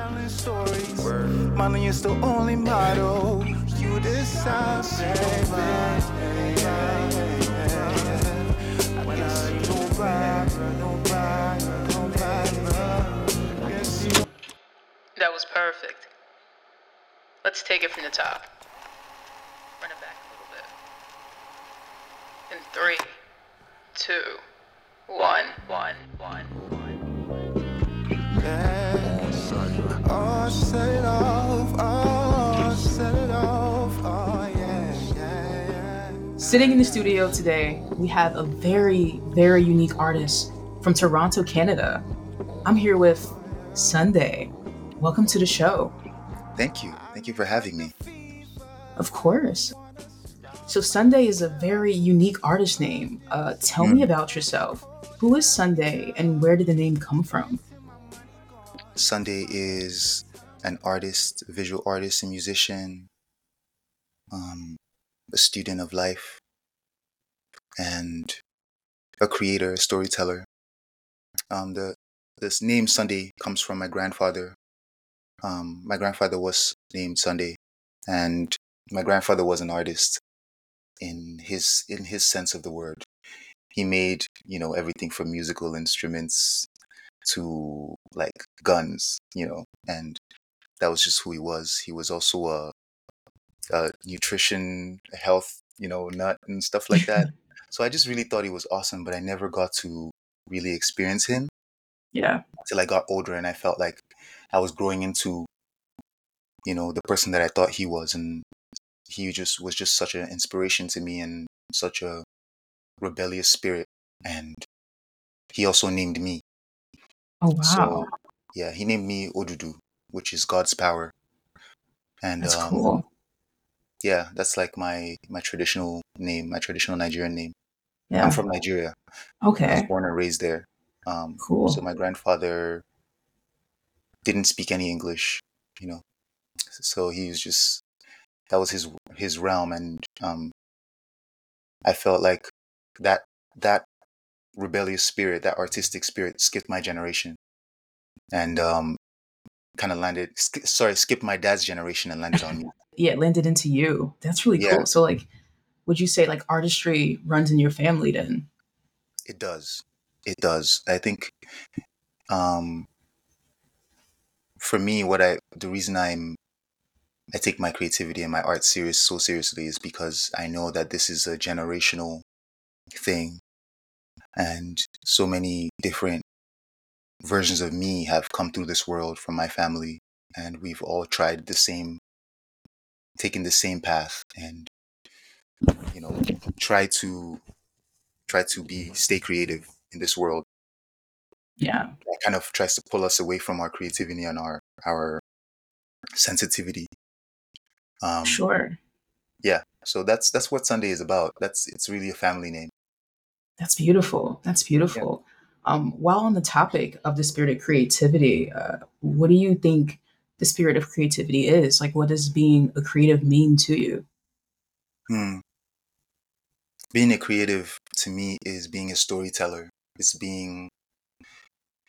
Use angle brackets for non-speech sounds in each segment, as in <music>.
telling stories. Money is the only motto. You decide, That was perfect. Let's take it from the top. Run it back a little bit. In three, two, one, one, one, one. Set it off. Oh, set it off. Oh, yeah, yeah, yeah. Sitting in the studio today, we have a very, very unique artist from Toronto, Canada. I'm here with Sunday. Welcome to the show. Thank you. Thank you for having me. Of course. So, Sunday is a very unique artist name. Uh, tell me Mm. about yourself. Who is Sunday and where did the name come from? Sunday is an artist, visual artist, a musician, um, a student of life, and a creator, a storyteller. Um, the this name Sunday comes from my grandfather. Um, my grandfather was named Sunday, and my grandfather was an artist in his in his sense of the word. He made you know everything from musical instruments to like guns, you know, and that was just who he was. He was also a, a nutrition, health, you know, nut and stuff like that. <laughs> so I just really thought he was awesome, but I never got to really experience him Yeah. until I got older and I felt like I was growing into, you know, the person that I thought he was, and he just was just such an inspiration to me and such a rebellious spirit, and he also named me. Oh, wow. So yeah, he named me Odudu, which is God's power. And That's um, cool. yeah, that's like my my traditional name, my traditional Nigerian name. Yeah. I'm from Nigeria. Okay. I was born and raised there. Um, Cool. so my grandfather didn't speak any English, you know. So he was just that was his his realm, and um, I felt like that that rebellious spirit, that artistic spirit, skipped my generation, and um, kind of landed. Sk- sorry, skipped my dad's generation and landed on me. <laughs> Yeah, it landed into you. That's really Yeah. cool. So, like, would you say like artistry runs in your family then? It does. It does. I think um for me what I the reason I'm I take my creativity and my art serious so seriously is because I know that this is a generational thing and so many different versions of me have come through this world from my family and we've all tried the same taken the same path and you know try to try to be stay creative in this world Yeah. that kind of tries to pull us away from our creativity and our our sensitivity. Um, Sure. Yeah. So that's that's what Sunday is about. That's it's really a family name. That's beautiful. That's beautiful. Um, while on the topic of the spirit of creativity, uh, what do you think the spirit of creativity is? Like, what does being a creative mean to you? Hmm. Being a creative to me is being a storyteller. It's being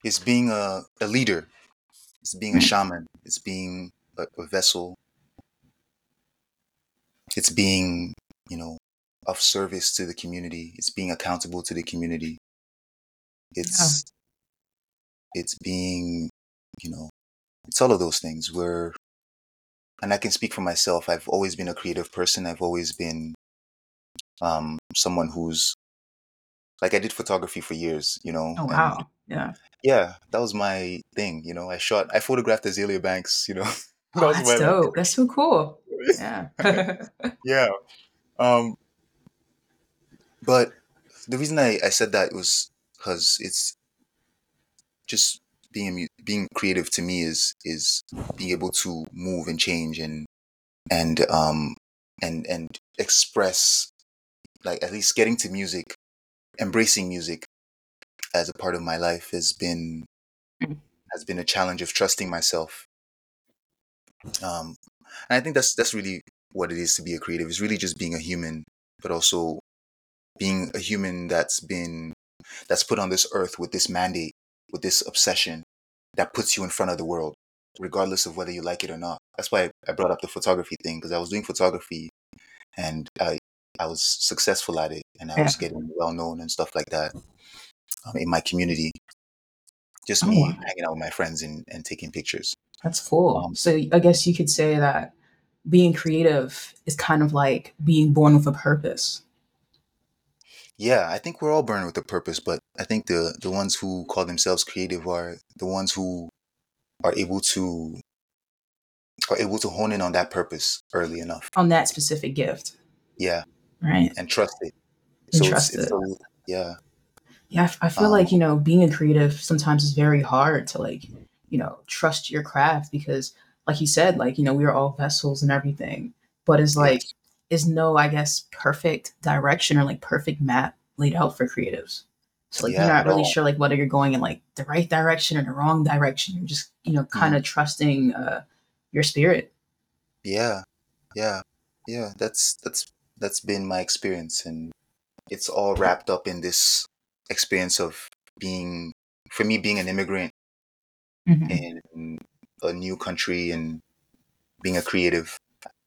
it's being a, a leader. It's being a shaman. It's being a, a vessel. It's being, you know, of service to the community. It's being accountable to the community. It's it's being, you know, it's all of those things where and I can speak for myself. I've always been a creative person. I've always been um someone who's like I did photography for years, you know. Oh and wow. Yeah. yeah, that was my thing, you know. I shot I photographed Azealia Banks, you know. <laughs> Oh, was that's my- dope. That's so cool. Yeah. <laughs> yeah. Um, but the reason I, I said that was because it's just being being creative to me is is being able to move and change and and um and and express like at least getting to music, embracing music as a part of my life has been Mm. has been a challenge of trusting myself. Um, and I think that's that's really what it is to be a creative. It's really just being a human, but also being a human that's been that's put on this earth with this mandate, with this obsession that puts you in front of the world. regardless of whether you like it or not. That's why I brought up the photography thing because I was doing photography and I I was successful at it and I Yeah. was getting well known and stuff like that um, in my community. Just Oh, me wow. hanging out with my friends and, and taking pictures. That's cool. Um, so I guess you could say that being creative is kind of like being born with a purpose. Yeah, I think we're all born with a purpose, but I think the the ones who call themselves creative are the ones who are able to are able to hone in on that purpose early enough. on that specific gift, Yeah, right? and trust it. And So it's, trust it's it. a, yeah, Yeah, I f- I feel Um, like you know being a creative sometimes is very hard to like you know trust your craft because like you said like you know we are all vessels and everything, but it's like is no I guess perfect direction or like perfect map laid out for creatives. So like you're not really all. sure like whether you're going in like the right direction or the wrong direction. You're just you know kind Mm. of trusting uh, your spirit. Yeah, yeah, yeah. That's that's that's been my experience, and it's all wrapped up in this experience of being, for me, being an immigrant Mhm. in a new country and being a creative,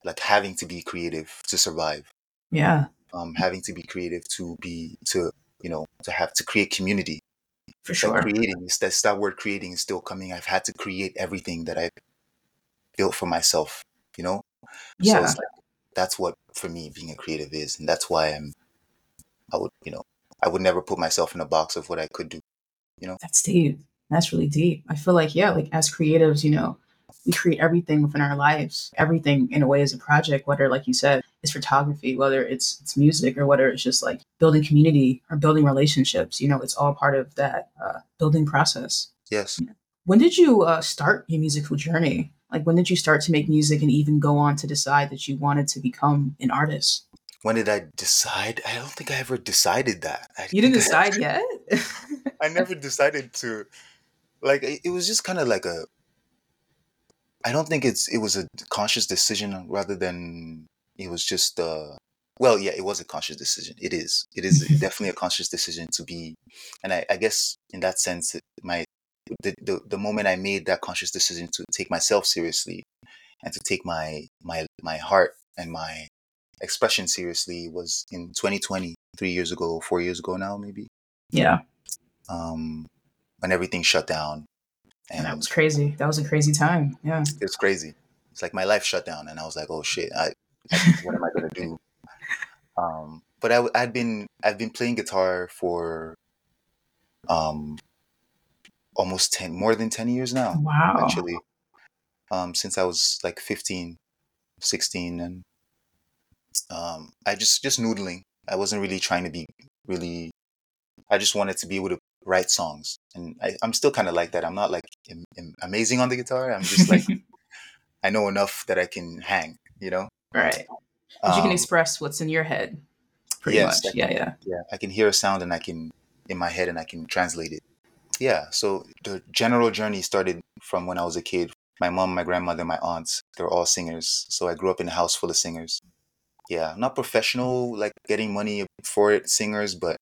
like having to be creative to survive, Yeah, um, having to be creative to be to you know to have to create community. for sure. creating is that that word creating is still coming. I've had to create everything that I've built for myself. You know, so Yeah, it's like that's what for me being a creative is, and that's why I'm. I would you know I would never put myself in a box of what I could do. You know. that's deep. That's really deep. I feel like yeah, like as creatives, you know, we create everything within our lives. Everything in a way is a project, whether like you said, it's photography, whether it's it's music, or whether it's just like building community or building relationships. You know, it's all part of that uh, building process. Yes. When did you uh, start your musical journey? Like when did you start to make music and even go on to decide that you wanted to become an artist? When did I decide? I don't think I ever decided that. I You didn't think <laughs> I- decide yet. I never decided to like it was just kind of like a I don't think it's it was a conscious decision rather than it was just uh well yeah it was a conscious decision. It is. It is <laughs> definitely a conscious decision to be and I, I guess in that sense my the, the the moment I made that conscious decision to take myself seriously and to take my my my heart and my expression seriously was in 2020 three years ago four years ago now maybe. Yeah, um, when everything shut down, and that was crazy. That was a crazy time. Yeah. it was crazy. It's like my life shut down, and I was like, "Oh shit! I, what am I gonna do?" <laughs> Um, but I, I'd been I've been playing guitar for um, almost ten, more than ten years now, Wow. actually. Um, since I was like 15, 16, and um, I just just noodling. I wasn't really trying to be really. I just wanted to be able to write songs, and I, I'm still kind of like that. I'm not like am, am amazing on the guitar. I'm just like <laughs> I know enough that I can hang. You know. right. But you can Um, express what's in your head, pretty yes, much. I Yeah, yeah. yeah, I can hear a sound and I can in my head and I can translate it. Yeah. So the general journey started from when I was a kid. My mom, my grandmother, my aunts, they're all singers. So I grew up in a house full of singers. Yeah, not professional, like getting money for it, singers, but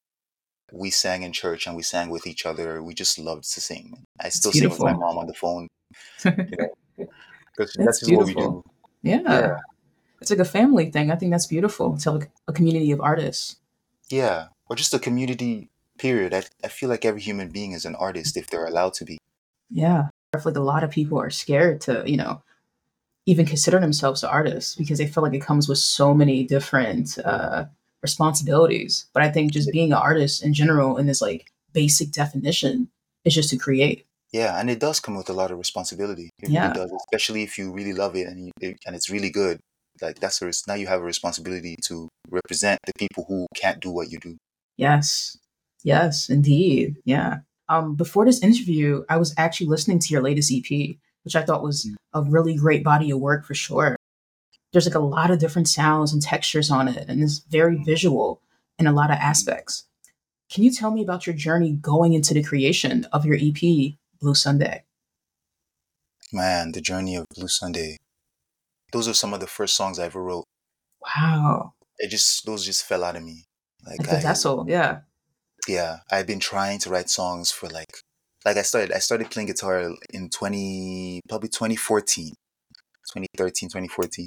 we sang in church and we sang with each other. We just loved to sing. I still sing with my mom on the phone <laughs> because That's that's, just what we do. yeah. Yeah. It's like a family thing. I think that's beautiful. To like a community of artists. Yeah. Or just a community period. I, I feel like every human being is an artist if they're allowed to be. Yeah. I feel like a lot of people are scared to, you know, even consider themselves artists because they feel like it comes with so many different uh, responsibilities. But I think just being an artist in general, in this like basic definition, is just to create. Yeah, and it does come with a lot of responsibility. It Yeah. really does, especially if you really love it and you, and it's really good. Like that's a now you have a responsibility to represent the people who can't do what you do. Yes. Yes, indeed. Yeah. Um, before this interview, I was actually listening to your latest EP, which I thought was Mm. a really great body of work for sure. There's like a lot of different sounds and textures on it, and it's very visual in a lot of aspects. Can you tell me about your journey going into the creation of your EP, Blue Sunday? Man, the journey of Blue Sunday. Those are some of the first songs I ever wrote. Wow. It just those just fell out of me. Like Like the I, vessel, yeah. yeah, I've been trying to write songs for like like I started I started playing guitar in 20 probably 2014 2013 2014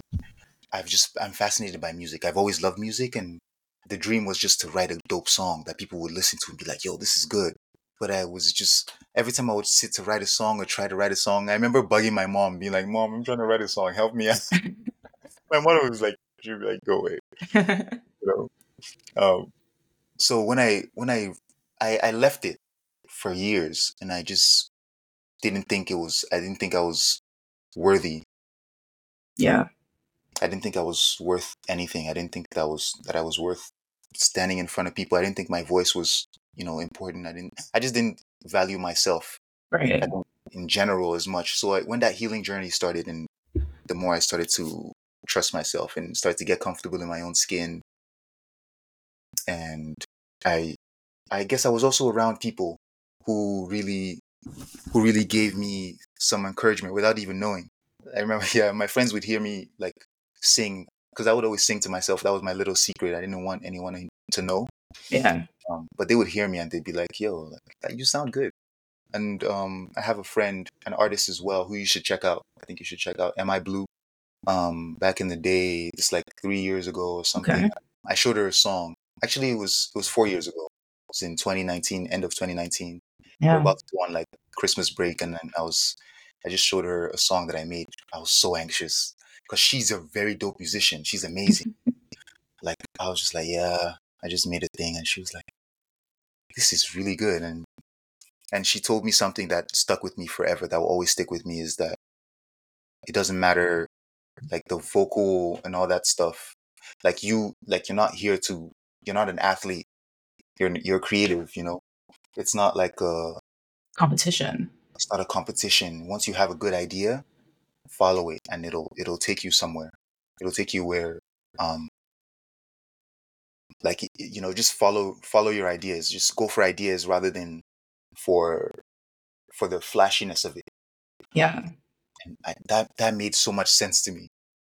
I've just I'm fascinated by music. I've always loved music and the dream was just to write a dope song that people would listen to and be like yo this is good. But I was just every time I would sit to write a song or try to write a song I remember bugging my mom being like mom I'm trying to write a song. Help me out. <laughs> <laughs> My mother was like she'd be like go away. <laughs> You know? Um so when I when I I, I left it for years and I just didn't think it was I didn't think I was worthy. yeah. I didn't think I was worth anything. I didn't think that was that I was worth standing in front of people. I didn't think my voice was, you know, important. I didn't I just didn't value myself Right. in general as much. So I, when that healing journey started and the more I started to trust myself and start to get comfortable in my own skin and I I guess I was also around people who really who really gave me some encouragement without even knowing. I remember <laughs> yeah, my friends would hear me like sing because I would always sing to myself. That was my little secret. I didn't want anyone to know. Yeah. Um, but they would hear me and they'd be like, "Yo, like, you sound good." And um, I have a friend, an artist as well, who you should check out. I think you should check out. Am I Blue? Um, back in the day, it's like three years ago or something. Okay. I showed her a song. Actually, it was it was four years ago. It was in 2019, end of 2019. We were Yeah. about to go on like Christmas break, and then I was I just showed her a song that I made. I was so anxious because she's a very dope musician. She's amazing. <laughs> like I was just like, yeah, I just made a thing, and she was like, this is really good, and and she told me something that stuck with me forever. That will always stick with me is that it doesn't matter like the vocal and all that stuff. Like you, like you're not here to. You're not an athlete. You're you're creative. You know, it's not like a Competition. it's not a competition. Once you have a good idea, follow it, and it'll it'll take you somewhere. It'll take you where, um, like you know, just follow follow your ideas. Just go for ideas rather than for for the flashiness of it. Yeah. And I, that that made so much sense to me.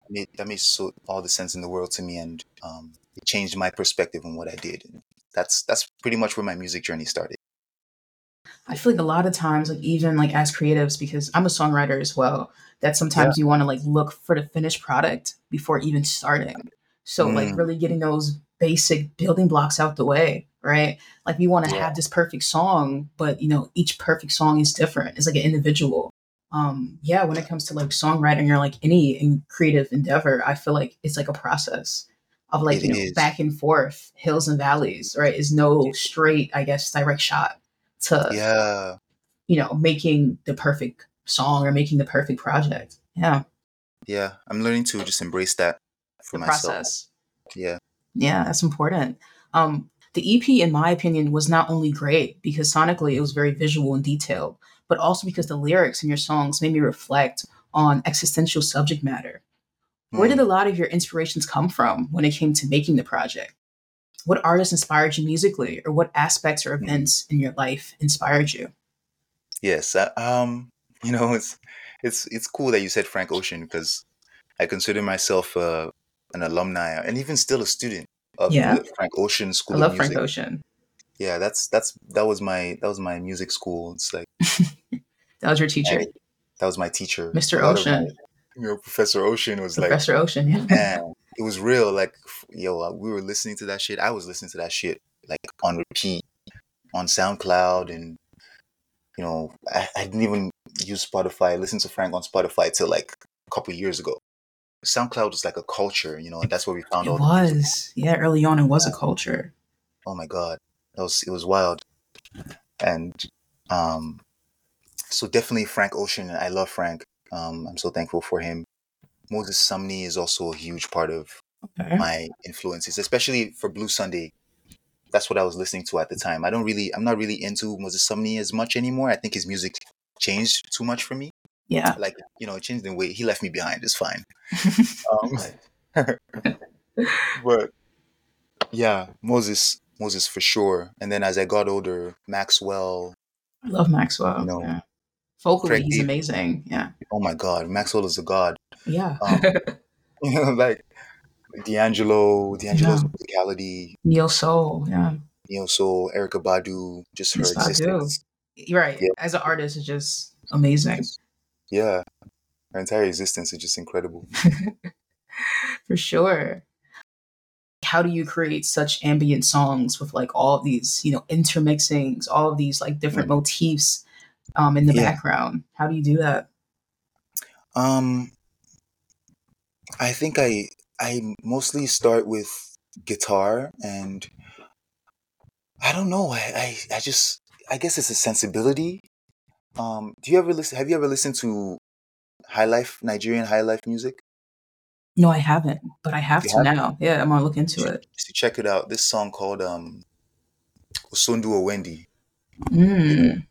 Made, that made so all the sense in the world to me, and um, it changed my perspective on what I did. And that's that's pretty much where my music journey started. I feel like a lot of times, like even like as creatives, because I'm a songwriter as well, that sometimes you want to like look for the finished product before even starting. So like Mm. really getting those basic building blocks out the way, right? Like we want to Yeah. have this perfect song, but you know, each perfect song is different. It's like an individual. Um, yeah, when it comes to like songwriting or like any in creative endeavor, I feel like it's like a process of like, It you know, is. back and forth, hills and valleys, right? Is no straight, I guess, direct shot to Yeah, you know, making the perfect song or making the perfect project. Yeah, yeah. I'm learning to just embrace that for the myself. process. Yeah. Yeah, that's important. Um, the EP, in my opinion, was not only great because sonically it was very visual and detailed, but also because the lyrics in your songs made me reflect on existential subject matter. Where did Mm. a lot of your inspirations come from when it came to making the project? What artists inspired you musically, or what aspects or events in your life inspired you? Yes, uh, um, you know, it's it's it's cool that you said Frank Ocean because I consider myself uh, an alumni and even still a student of Yeah. the Frank Ocean School. I love Frank Ocean. Yeah, that's that's that was my that was my music school. It's like <laughs> That was your teacher, I- that was my teacher, Mr. Of my- Ocean, you know, Professor Ocean was like, Professor Ocean. Yeah. man, it was real. Like, yo, uh, we were listening to that shit. I was listening to that shit like on repeat on SoundCloud, and you know, I, I didn't even use Spotify. listen to Frank on Spotify till like a couple years ago. SoundCloud was like a culture, you know, and that's where we found It all music. was. Yeah, early on it was a culture. Oh my god, that was it was wild, and um, so definitely Frank Ocean. I love Frank. Um, I'm so thankful for him. Moses Sumney is also a huge part of Okay. my influences, especially for Blue Sunday. That's what I was listening to at the time. I don't really, I'm not really into Moses Sumney as much anymore. I think his music changed too much for me. Yeah. Like, you know, it changed in way. He left me behind. It's fine. <laughs> Um, <laughs> but yeah, Moses, Moses for sure. And then as I got older, Maxwell. I love Maxwell. You know, yeah. Vocally, Craig he's David. amazing. Yeah. Oh my God, Maxwell is a god. Yeah. Um, you <laughs> know, like D'Angelo, D'Angelo's Yeah. musicality, Neo Soul. Yeah. Neo Soul, Erykah Badu, just her Miss existence. You're right. Yeah. As an artist, it's just amazing. Yeah, her entire existence is just incredible. <laughs> For sure. How do you create such ambient songs with like all of these, you know, intermixings, all of these like different motifs um in the Yeah. background? How do you do that? Um, I think I I mostly start with guitar and I don't know. I, I I just I guess it's a sensibility. Um, do you ever listen? Have you ever listened to high life Nigerian high life music? No, I haven't, but I have You to haven't? now. Yeah, I'm gonna look into it. To check it out. This song called um Osondi Owendi. Mm.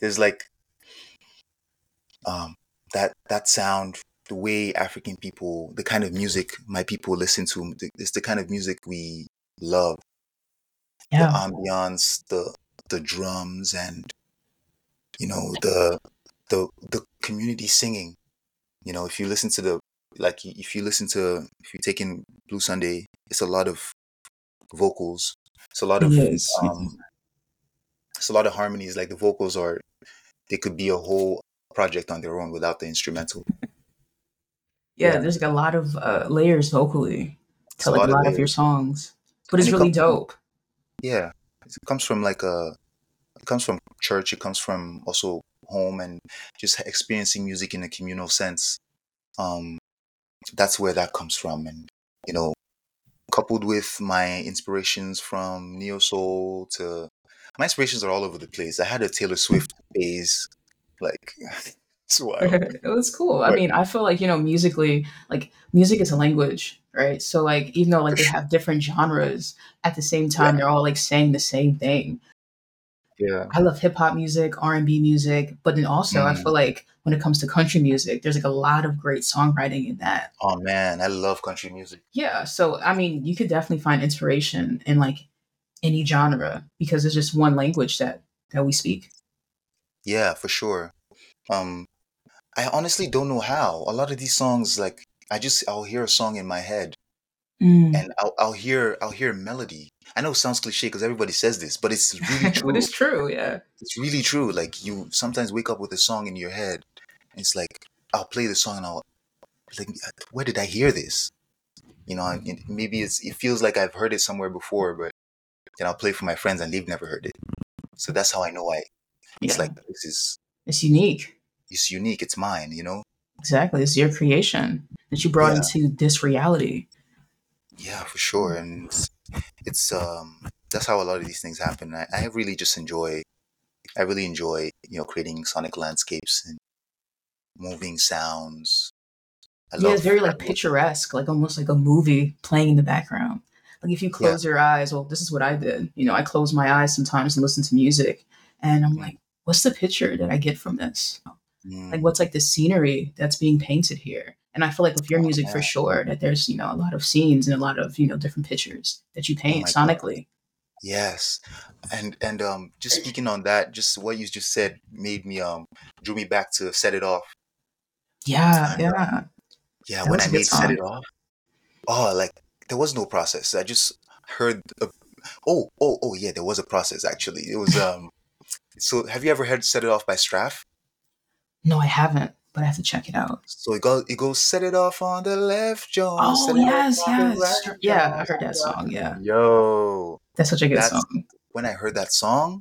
There's like um that that sound, the way African people, the kind of music my people listen to, it's the kind of music we love. Yeah. The ambiance, the the drums, and you know the the the community singing. You know, if you listen to the like, if you listen to if you take in Blue Sunday, it's a lot of vocals. It's a lot of is. um, it's a lot of harmonies. Like the vocals are, they could be a whole project on their own without the instrumental. Yeah, Yeah. there's like a lot of uh, layers vocally It's to a like lot a of lot of your songs, but And it's it really comes dope. yeah, it comes from like a it comes from church. It comes from also home and just experiencing music in a communal sense. Um, that's where that comes from, and you know, coupled with my inspirations from neo soul to my inspirations are all over the place. I had a Taylor Swift <laughs> phase, like <laughs> it's wild. <laughs> it was cool. I mean, I feel like, you know, musically, like music is a language, right? So like even though like they have different genres, at the same yeah, time they're all like saying the same thing. yeah. I love hip hop music, R and B music, but then also I Mm. feel like when it comes to country music, there's like a lot of great songwriting in that. Oh man, I love country music. Yeah, so I mean, you could definitely find inspiration in like any genre because it's just one language that that we speak. Yeah, for sure. Um, I honestly don't know how. A lot of these songs, like I just I'll hear a song in my head Mm. and I'll I'll hear I'll hear a melody. I know it sounds cliche because everybody says this, but it's really <laughs> but true. it's true, yeah. It's really true. Like you sometimes wake up with a song in your head, and it's like I'll play the song and I'll like, where did I hear this? You know, maybe it's it feels like I've heard it somewhere before, but then I'll play for my friends and they've never heard it. So that's how I know I. It's Yeah. like this is It's unique. it's unique. It's mine. You know. Exactly. It's your creation that you brought Yeah. into this reality. Yeah, for sure. And it's, it's um that's how a lot of these things happen. I, I really just enjoy I really enjoy, you know, creating sonic landscapes and moving sounds. I Yeah, it's very like picturesque, like almost like a movie playing in the background. Like if you close your eyes, well, this is what I did. You know, I close my eyes sometimes and listen to music, and I'm like, what's the picture that I get from this? Mm, Like, what's like the scenery that's being painted here? And I feel like with your Oh, music for sure that there's you know a lot of scenes and a lot of you know different pictures that you paint Oh my God. sonically. yes. And and um just speaking on that, just what you just said made me um drew me back to set it off. Yeah, And, um, yeah. Yeah, That when I made set it off. Oh, like there was no process. I just heard a, oh, oh, oh yeah, there was a process actually. It was um so have you ever heard Set It Off by Strafe? No, I haven't, but I have to check it out. So it goes, it goes, set it off on the left, Jones. Oh set yes, yes, yeah. I heard that song. Yeah, Yo, that's such a good That's- song. when I heard that song,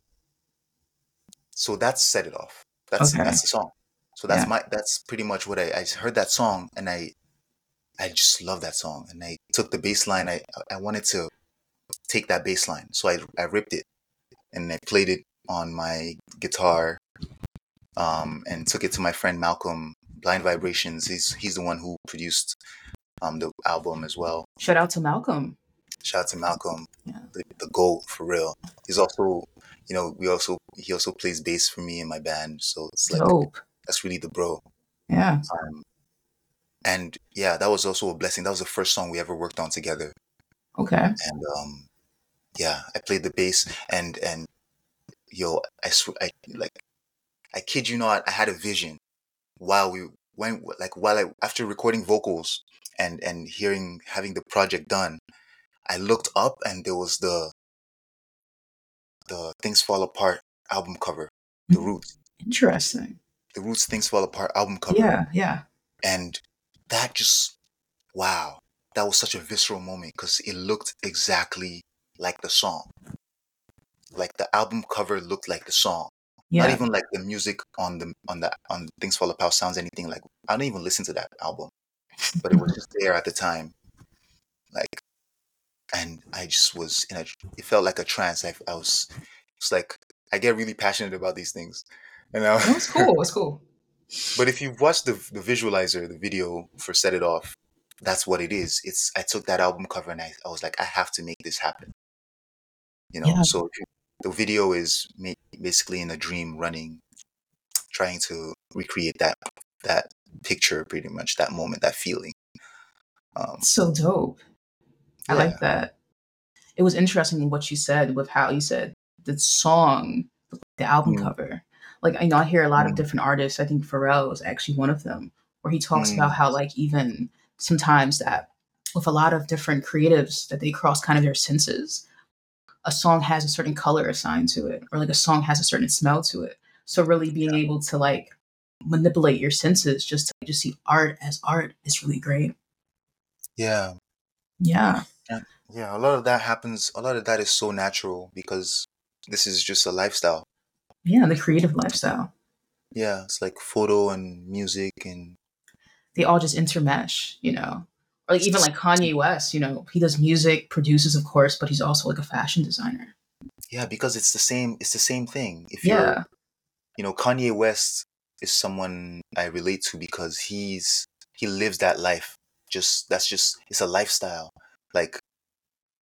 so that's set it off. That's Okay. that's the song. So that's Yeah. my that's pretty much what I I heard that song and I I just love that song and I took the bass line. I I wanted to take that bass line, so I I ripped it and I played it on my guitar, um, and took it to my friend Malcolm Blind Vibrations. He's he's the one who produced um the album as well. Shout out to Malcolm. Shout out to Malcolm, Yeah. the, the goat for real. He's also, you know, we also he also plays bass for me in my band, so it's like Dope. that's really the bro. Yeah. Um, and yeah, that was also a blessing. That was the first song we ever worked on together, Okay. and um, yeah, I played the bass, and and yo, I swear, I like, I kid you not, I had a vision while we went, like while I after recording vocals and and hearing having the project done, I looked up and there was the the Things Fall Apart album cover. The hmm. Roots. Interesting. The Roots Things Fall Apart album cover. Yeah, yeah. And that just, wow, that was such a visceral moment because it looked exactly like the song. Like the album cover looked like the song. Yeah. Not even like the music on the on the on Things Fall Apart sounds anything like. I don't even listen to that album, but it was just there at the time, like, and I just was in a. It felt like a trance. I, I was. It's like I get really passionate about these things, you know. That's cool. It's cool. <laughs> But if you watch the the visualizer, the video for Set It Off, that's what it is. It's I took that album cover and I, I was like, I have to make this happen. You know, Yeah. so the video is basically in a dream running, trying to recreate that that picture, pretty much that moment, that feeling. Um, So dope. I yeah. like that. It was interesting what you said with how you said the song, the album Mm. cover. Like I know I hear a lot of Mm. different artists. I think Pharrell is actually one of them, where he talks Mm. about how like even sometimes that with a lot of different creatives that they cross kind of their senses, a song has a certain color assigned to it, or like a song has a certain smell to it. So really being able to like manipulate your senses just to just see art as art is really great. Yeah, Yeah. yeah. A lot of that happens. A lot of that is so natural because this is just a lifestyle. Yeah, the creative lifestyle. Yeah, it's like photo and music and They all just intermesh, you know. Or like even like Kanye West, you know, he does music, produces of course, but he's also like a fashion designer. yeah, because it's the same. It's the same thing. If Yeah. you're, you know, Kanye West is someone I relate to because he's he lives that life. Just that's just it's a lifestyle. Like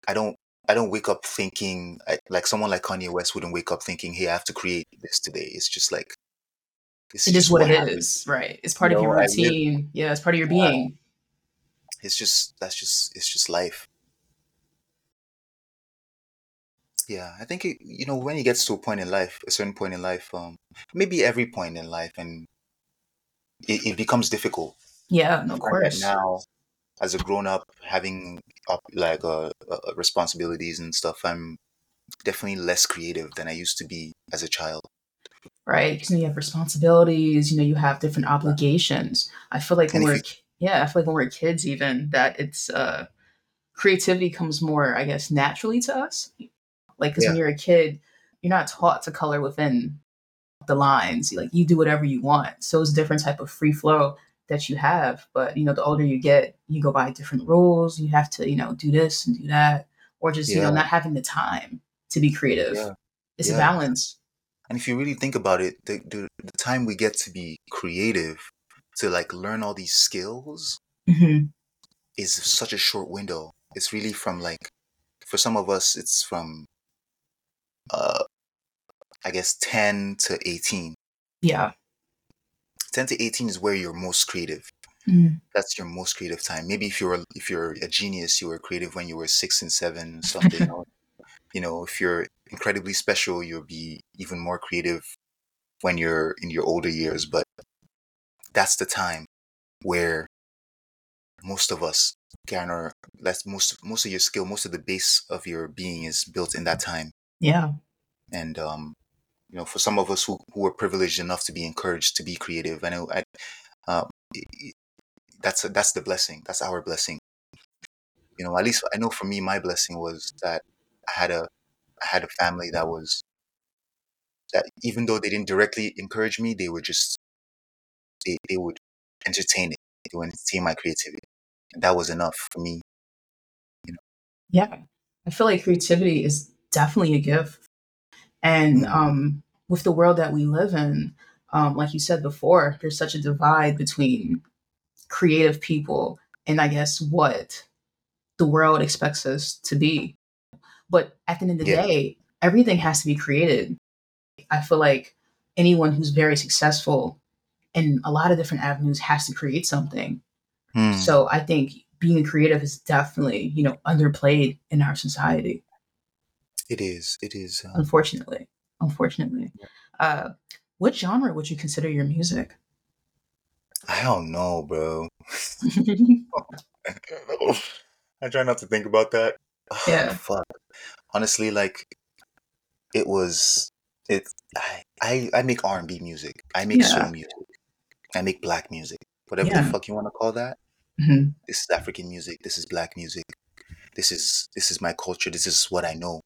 I don't I don't wake up thinking I, like someone like Kanye West wouldn't wake up thinking, "Hey, I have to create this today." It's just like it's It is just what it happens. is, right? It's part of know, your I live- routine. yeah, it's part of your being. It's just that's just it's just life. Yeah, I think it, you know when it gets to a point in life, a certain point in life, um, maybe every point in life, and it, it becomes difficult. Yeah, of course. now, as a grown up, having up like uh, uh, responsibilities and stuff, I'm definitely less creative than I used to be as a child. Right? Because you have responsibilities, you know, you have different obligations. I feel like when And if we're you- yeah, I feel like when we're kids even that it's uh creativity comes more, I guess, naturally to us. Like because when you're a kid, you're not taught to color within the lines. Like you do whatever you want. So it's a different type of free flow that you have. But you know, the older you get, you go by different rules. You have to, you know, do this and do that, or just you know, not having the time to be creative. Yeah. It's a balance. And if you really think about it, the, the the time we get to be creative, to like learn all these skills, hmm is such a short window. It's really from like, for some of us, it's from, uh, I guess ten to eighteen. Yeah. Ten to eighteen is where you're most creative. Mhm. That's your most creative time. Maybe if you're a, if you're a genius, you were creative when you were six and seven, <laughs> something. or, you know, if you're incredibly special, you'll be even more creative when you're in your older years. But that's the time where most of us garner that's most most of your skill most of the base of your being is built in that time Yeah. and um you know for some of us who, who are privileged enough to be encouraged to be creative i know i i- that's a, that's the blessing that's our blessing you know at least i know for me my blessing was that i had a i had a family that was that even though they didn't directly encourage me they were just they, they would entertain it they would entertain my creativity and that was enough for me You know? Yeah. I feel like creativity is definitely a gift. And Mhm. um, with the world that we live in, um, like you said before, there's such a divide between creative people and I guess what the world expects us to be. But at the end of the Yeah. day, everything has to be created. I feel like anyone who's very successful in a lot of different avenues has to create something. Hmm. So I think being a creative is definitely, you know, underplayed in our society, it is it is uh, unfortunately. Unfortunately. Uh, what genre would you consider your music? i don't know bro <laughs> <laughs> I try not to think about that. <sighs> Yeah. Fuck. Honestly, like it was It. I I, I make R and B music. I make soul music. I make black music. Whatever the fuck you want to call that. hmm This is African music. This is black music. This is this is my culture. This is what I know.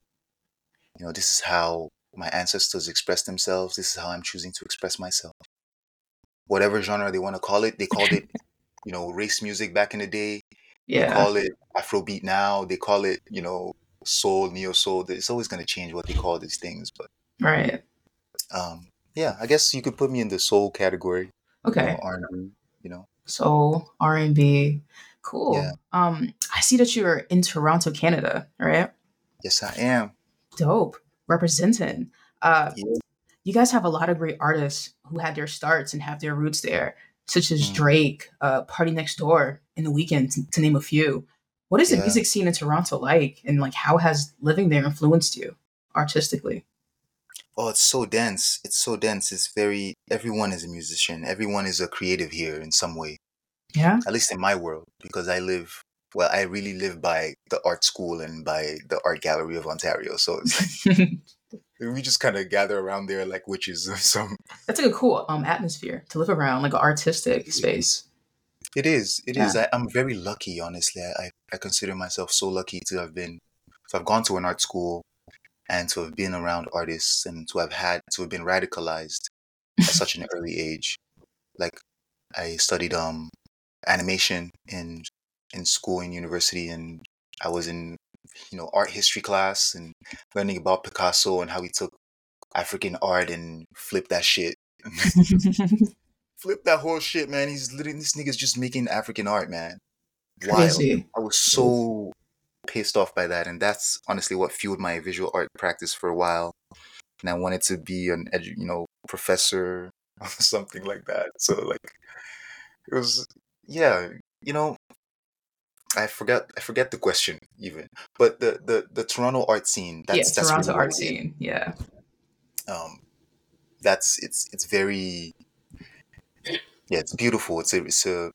You know, this is how my ancestors expressed themselves. This is how I'm choosing to express myself. Whatever genre they want to call it, they called it, <laughs> you know, race music back in the day. They Yeah. call it Afrobeat now. They call it, you know, soul, neo soul. It's always going to change what they call these things. But Right. um, yeah, I guess you could put me in the soul category. You know, Okay. R&B. You know, Soul, R and B. Cool. Yeah. Um, I see that you are in Toronto, Canada, right? yes, I am. Dope. Representing. Uh, Yeah. you guys have a lot of great artists who had their starts and have their roots there, such as Mm. Drake, uh, PartyNextDoor, in the Weeknd, to, to name a few. What is the music scene in Toronto like, and like how has living there influenced you artistically? Oh, it's so dense. It's so dense. It's very. Everyone is a musician. Everyone is a creative here in some way. Yeah. At least in my world, because I live. Well, I really live by the art school and by the art gallery of Ontario. So it's like <laughs> we just kind of gather around there like witches or some. That's like a cool um atmosphere to live around, like an artistic space. It is. It is. Yeah. I, I'm very lucky, honestly. I I consider myself so lucky to have been. So I've gone to an art school, and to have been around artists, and to have had to have been radicalized at such an early age. Like I studied um animation in in school and university, and I was in you know art history class and learning about Picasso and how he took African art and flipped that shit. <laughs> <laughs> flipped that whole shit, man. He's literally this nigga's just making African art, man. Wild. Crazy. I was so pissed off by that, and that's honestly what fueled my visual art practice for a while. And I wanted to be an edu- you know professor <laughs> or something like that. So like it was yeah, you know I forgot I forget the question even. But the the the Toronto art scene, that's yeah, that's Toronto really art scene. Yeah. Um that's it's it's very yeah, it's beautiful. It's a it's a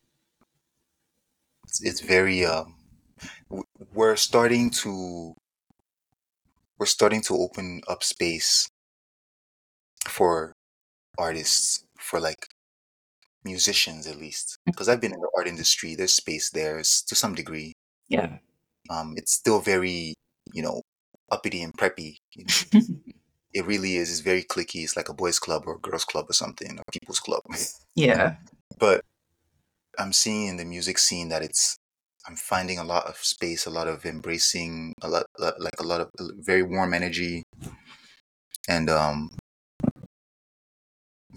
it's, it's very um w- we're starting to we're starting to open up space for artists for like musicians at least because i've been in the art industry there's space there to some degree Yeah. um it's still very you know uppity and preppy you know? <laughs> it really is it's very clicky it's like a boys club or a girls club or something or people's club yeah. but i'm seeing in the music scene that it's i'm finding a lot of space a lot of embracing a lot lot- like a lot of very warm energy and um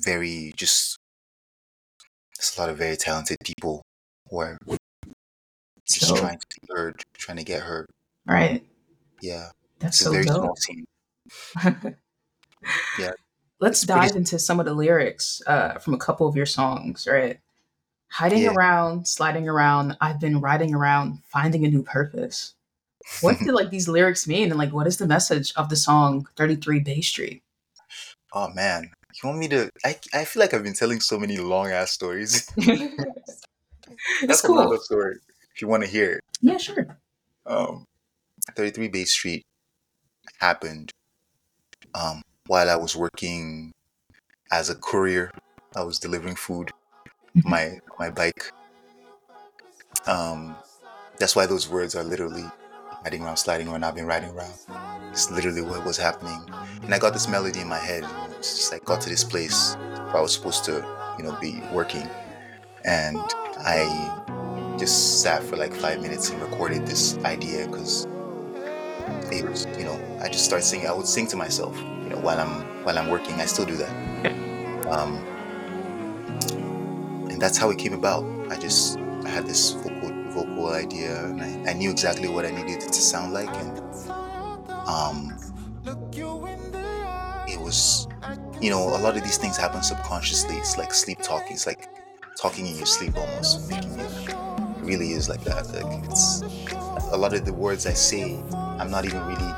very just it's a lot of very talented people who are just So trying to be heard trying to get heard right. yeah That's it's a so very small dope. scene <laughs> Yeah. Let's It's pretty- dive into some of the lyrics uh, from a couple of your songs, right? Hiding Yeah. around, sliding around, I've been riding around, finding a new purpose. What <laughs> do like these lyrics mean, and like what is the message of the song "33 Bay Street"? oh man you want me to i, I feel like i've been telling so many long ass stories <laughs> <laughs> that's cool. another story if you want to hear it Yeah, sure. um 33 Bay Street happened um, while I was working as a courier. I was delivering food. My my bike. Um, that's why those words are literally riding around, sliding around. I've been riding around. It's literally what was happening, and I got this melody in my head. and It's just like got to this place where I was supposed to, you know, be working, and I just sat for like five minutes and recorded this idea because it was, you know, I just started singing. I would sing to myself, you know, while I'm while I'm working. I still do that. Um, and that's how it came about. I just I had this vocal vocal idea, and I, I knew exactly what I needed it to sound like, and um, it was, you know, a lot of these things happen subconsciously. It's like sleep talking. It's like talking in your sleep almost, making you. It really is like that. Like it's a lot of the words I say, I'm not even really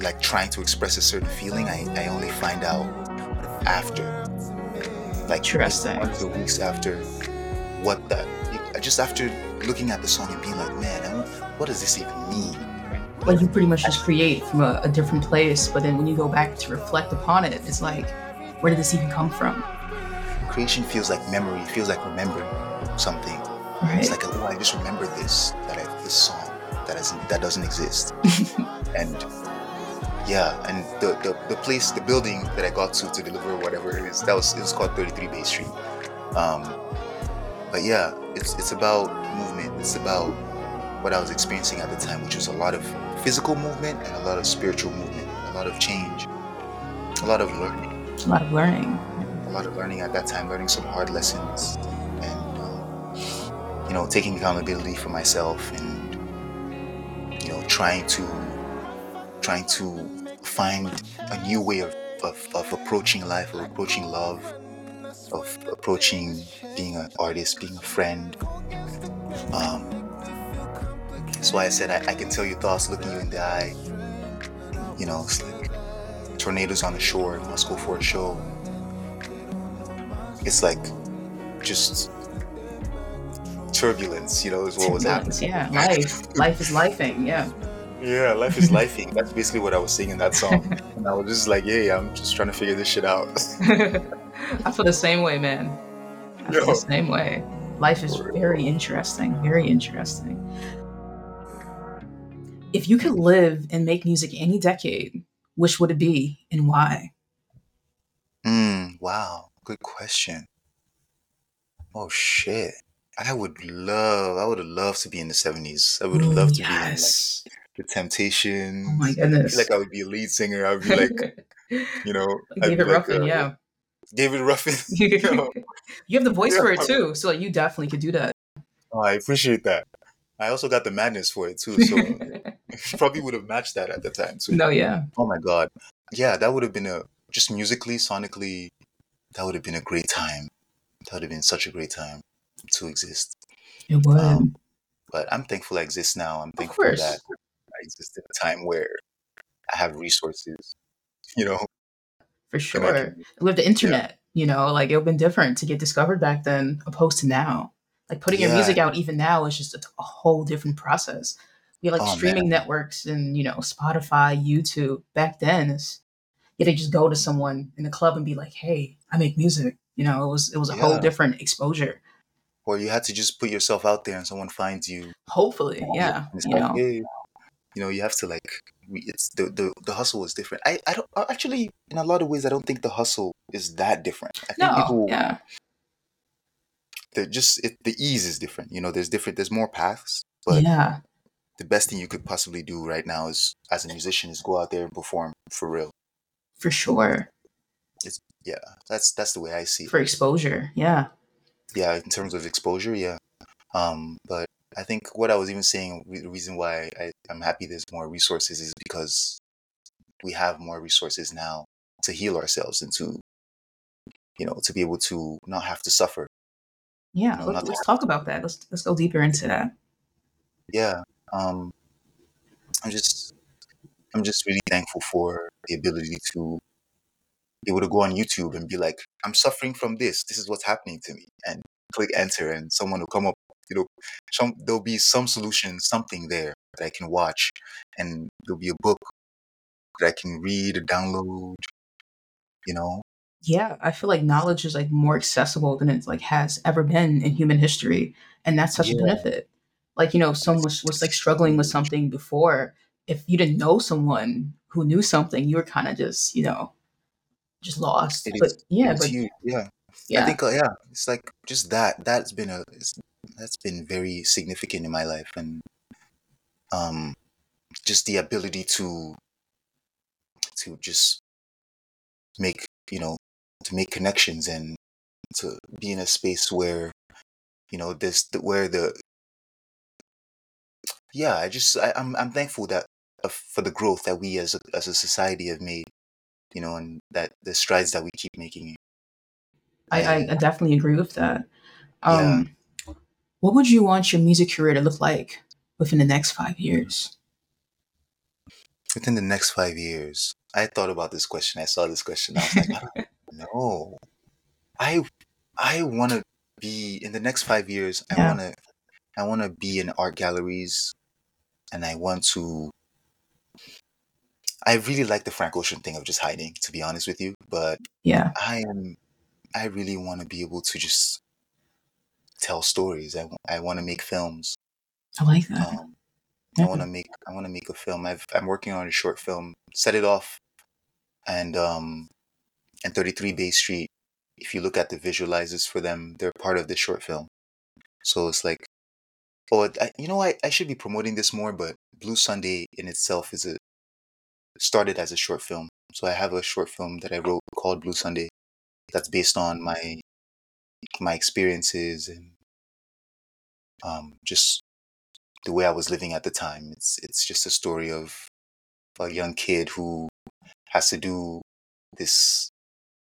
like trying to express a certain feeling. I, I only find out after, like Interesting. months or weeks after, what that. Just after looking at the song and being like, man, what does this even mean? Like you pretty much just create from a, a different place, but then when you go back to reflect upon it, it's like, where did this even come from? Creation feels like memory. It feels like remembering something. Right. It's like, oh, I just remember this that I, this song that doesn't that doesn't exist. <laughs> and yeah, and the, the the place, the building that I got to to deliver whatever it is, that was it was called 33 Bay Street. Um, but yeah, it's it's about movement. It's about what I was experiencing at the time, which was a lot of physical movement and a lot of spiritual movement, a lot of change, a lot of learning, a lot of learning. a lot of learning at that time, learning some hard lessons, and um, you know, taking accountability for myself, and you know, trying to trying to find a new way of of, of approaching life, of approaching love, of approaching being an artist, being a friend. Um, that's why I said I, I can tell your thoughts looking you in the eye. You know, it's like tornadoes on the shore, must go for a show. It's like just turbulence, you know, is what was happening. Yeah, life. life is lifing. Yeah. Yeah, life is lifing. That's basically what I was saying in that song. <laughs> and I was just like, yeah, yeah, I'm just trying to figure this shit out. <laughs> I feel the same way, man. I feel Yo. the same way. Life is very interesting. Very interesting. If you could live and make music any decade, which would it be and why? Mm, wow, good question. Oh shit. I would love, I would have loved to be in the 70s. I would loved to be in like yes. The Temptations. Oh my goodness. like I would be a lead singer. I would be like, <laughs> you know, David like, Ruffin, uh, yeah. David Ruffin. <laughs> Yo, <laughs> you have the voice for it too, so like, you definitely could do that. oh, I appreciate that. I also got the madness for it too, so probably would have matched that at the time too. no, yeah. Oh my god. Yeah, that would have been a just musically, sonically, that would have been a great time. That would have been such a great time to exist. It would. Um, But I'm thankful I exist now. I'm thankful that exist in a time where I have resources, you know. for sure. can- have the internet, you know, like it would have been different to get discovered back then opposed to now. Like putting your music out even now is just a, a whole different process. We have like Oh, streaming networks and, you know, Spotify, YouTube. Back then, it's, you had to just go to someone in the club and be like, hey, I make music. You know, it was it was a whole different exposure. Or you had to just put yourself out there and someone finds you. Hopefully, yeah. You like, know, hey, you know, you have to like it's the, the the hustle is different. I I don't uh, actually in a lot of ways I don't think the hustle is that different. I think no, people yeah, the just it, the ease is different. You know, there's different there's more paths, but yeah, the best thing you could possibly do right now is as a musician is go out there and perform for real. for sure. it's Yeah, that's that's the way I see it. For exposure, yeah. yeah in terms of exposure yeah um but i think what i was even saying, the reason why I, i'm happy there's more resources is because we have more resources now to heal ourselves and to you know to be able to not have to suffer Yeah, let, not let's that. talk about that. Let's let's go deeper into that. yeah um i'm just i'm just really thankful for the ability to be able to go on youtube and be like i'm suffering from this this is what's happening to me and click enter and someone will come up you know some there'll be some solution something there that i can watch and there'll be a book that i can read or download you know Yeah, I feel like knowledge is like more accessible than it like has ever been in human history, and that's such a benefit. Like you know, someone was, was like struggling with something before, if you didn't know someone who knew something, you were kind of just you know, just lost. It but is- yeah, but huge yeah yeah, I think, uh, yeah, it's like just that. That's been a it's, that's been very significant in my life, and um, just the ability to to just make you know to make connections and to be in a space where you know this where the yeah I just I, I'm I'm thankful that uh, for the growth that we as a, as a society have made, you know, and that the strides that we keep making. I, I, definitely agree with that. Yeah. Um, what would you want your music career to look like within the next five years? within the next five years i thought about this question i saw this question i was like i <laughs> don't i i want to be in the next five years i Yeah. want to i want to be in art galleries and i want to I really like the Frank Ocean thing of just hiding, to be honest with you. But Yeah, I am, I really want to be able to just tell stories. I, I want to make films. I like that. Um, I want to make, I want to make a film. I've, I'm working on a short film. Set it off, and um, and 33 Bay Street. If you look at the visualizers for them, they're part of the short film. So it's like, oh, I, you know, I, I should be promoting this more, but Blue Sunday in itself is a started as a short film. So I have a short film that I wrote called Blue Sunday that's based on my my experiences and um, just the way I was living at the time. It's it's just a story of a young kid who has to do this,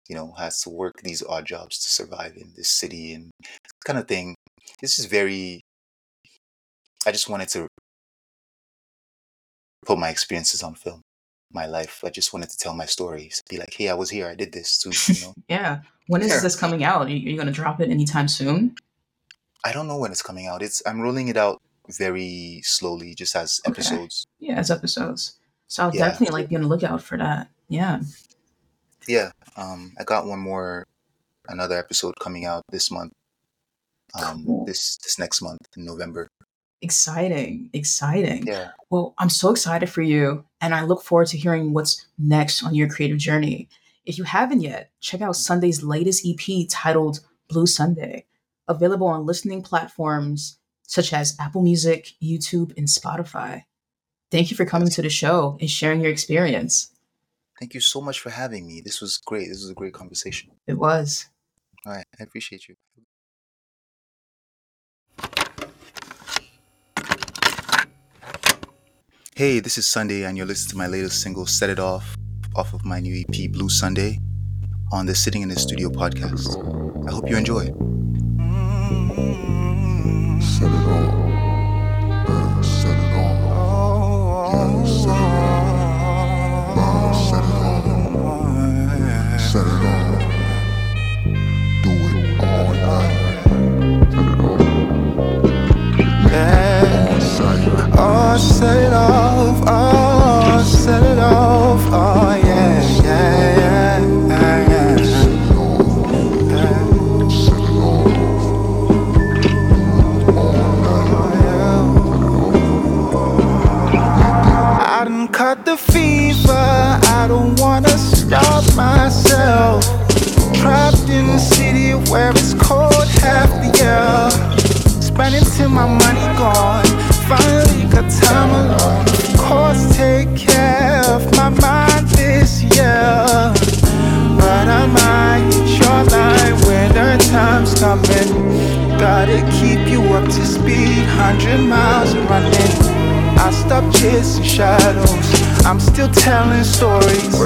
you know, has to work these odd jobs to survive in this city and kind of thing. This is very. I just wanted to put my experiences on film, my life. I just wanted to tell my stories, be like, "Hey, I was here. I did this too." You <laughs> know. Yeah. When is this coming out? Are you, you going to drop it anytime soon? I don't know when it's coming out. It's I'm rolling it out very slowly, just as Okay. episodes. Yeah, as episodes. So I'll Yeah. definitely like be on the lookout for that. Yeah. Yeah. Um, I got one more, another episode coming out this month. Um, Cool. this this next month in November. Exciting. Exciting. Yeah. Well, I'm so excited for you, and I look forward to hearing what's next on your creative journey. If you haven't yet, check out SSUNDAY's latest EP titled Blue Sunday, available on listening platforms such as Apple Music, YouTube, and Spotify. Thank you for coming to the show and sharing your experience. Thank you so much for having me. This was great. This was a great conversation. It was. All right. I appreciate you. Hey, this is SSUNDAY, and you're listening to my latest single, Set It Off, off of my new EP, Blue Sunday, on the Sitting in the Studio podcast. I hope you enjoy. Set it set it set it. Sight. Oh, Gotta keep you up to speed, 100 miles running. I stopped chasing shadows. I'm still telling stories.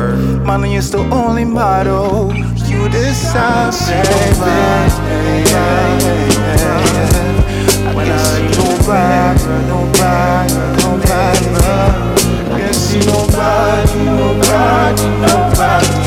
Money is the only motto. You decide, baby. I see nobody, nobody, nobody, I can see nobody, nobody, nobody.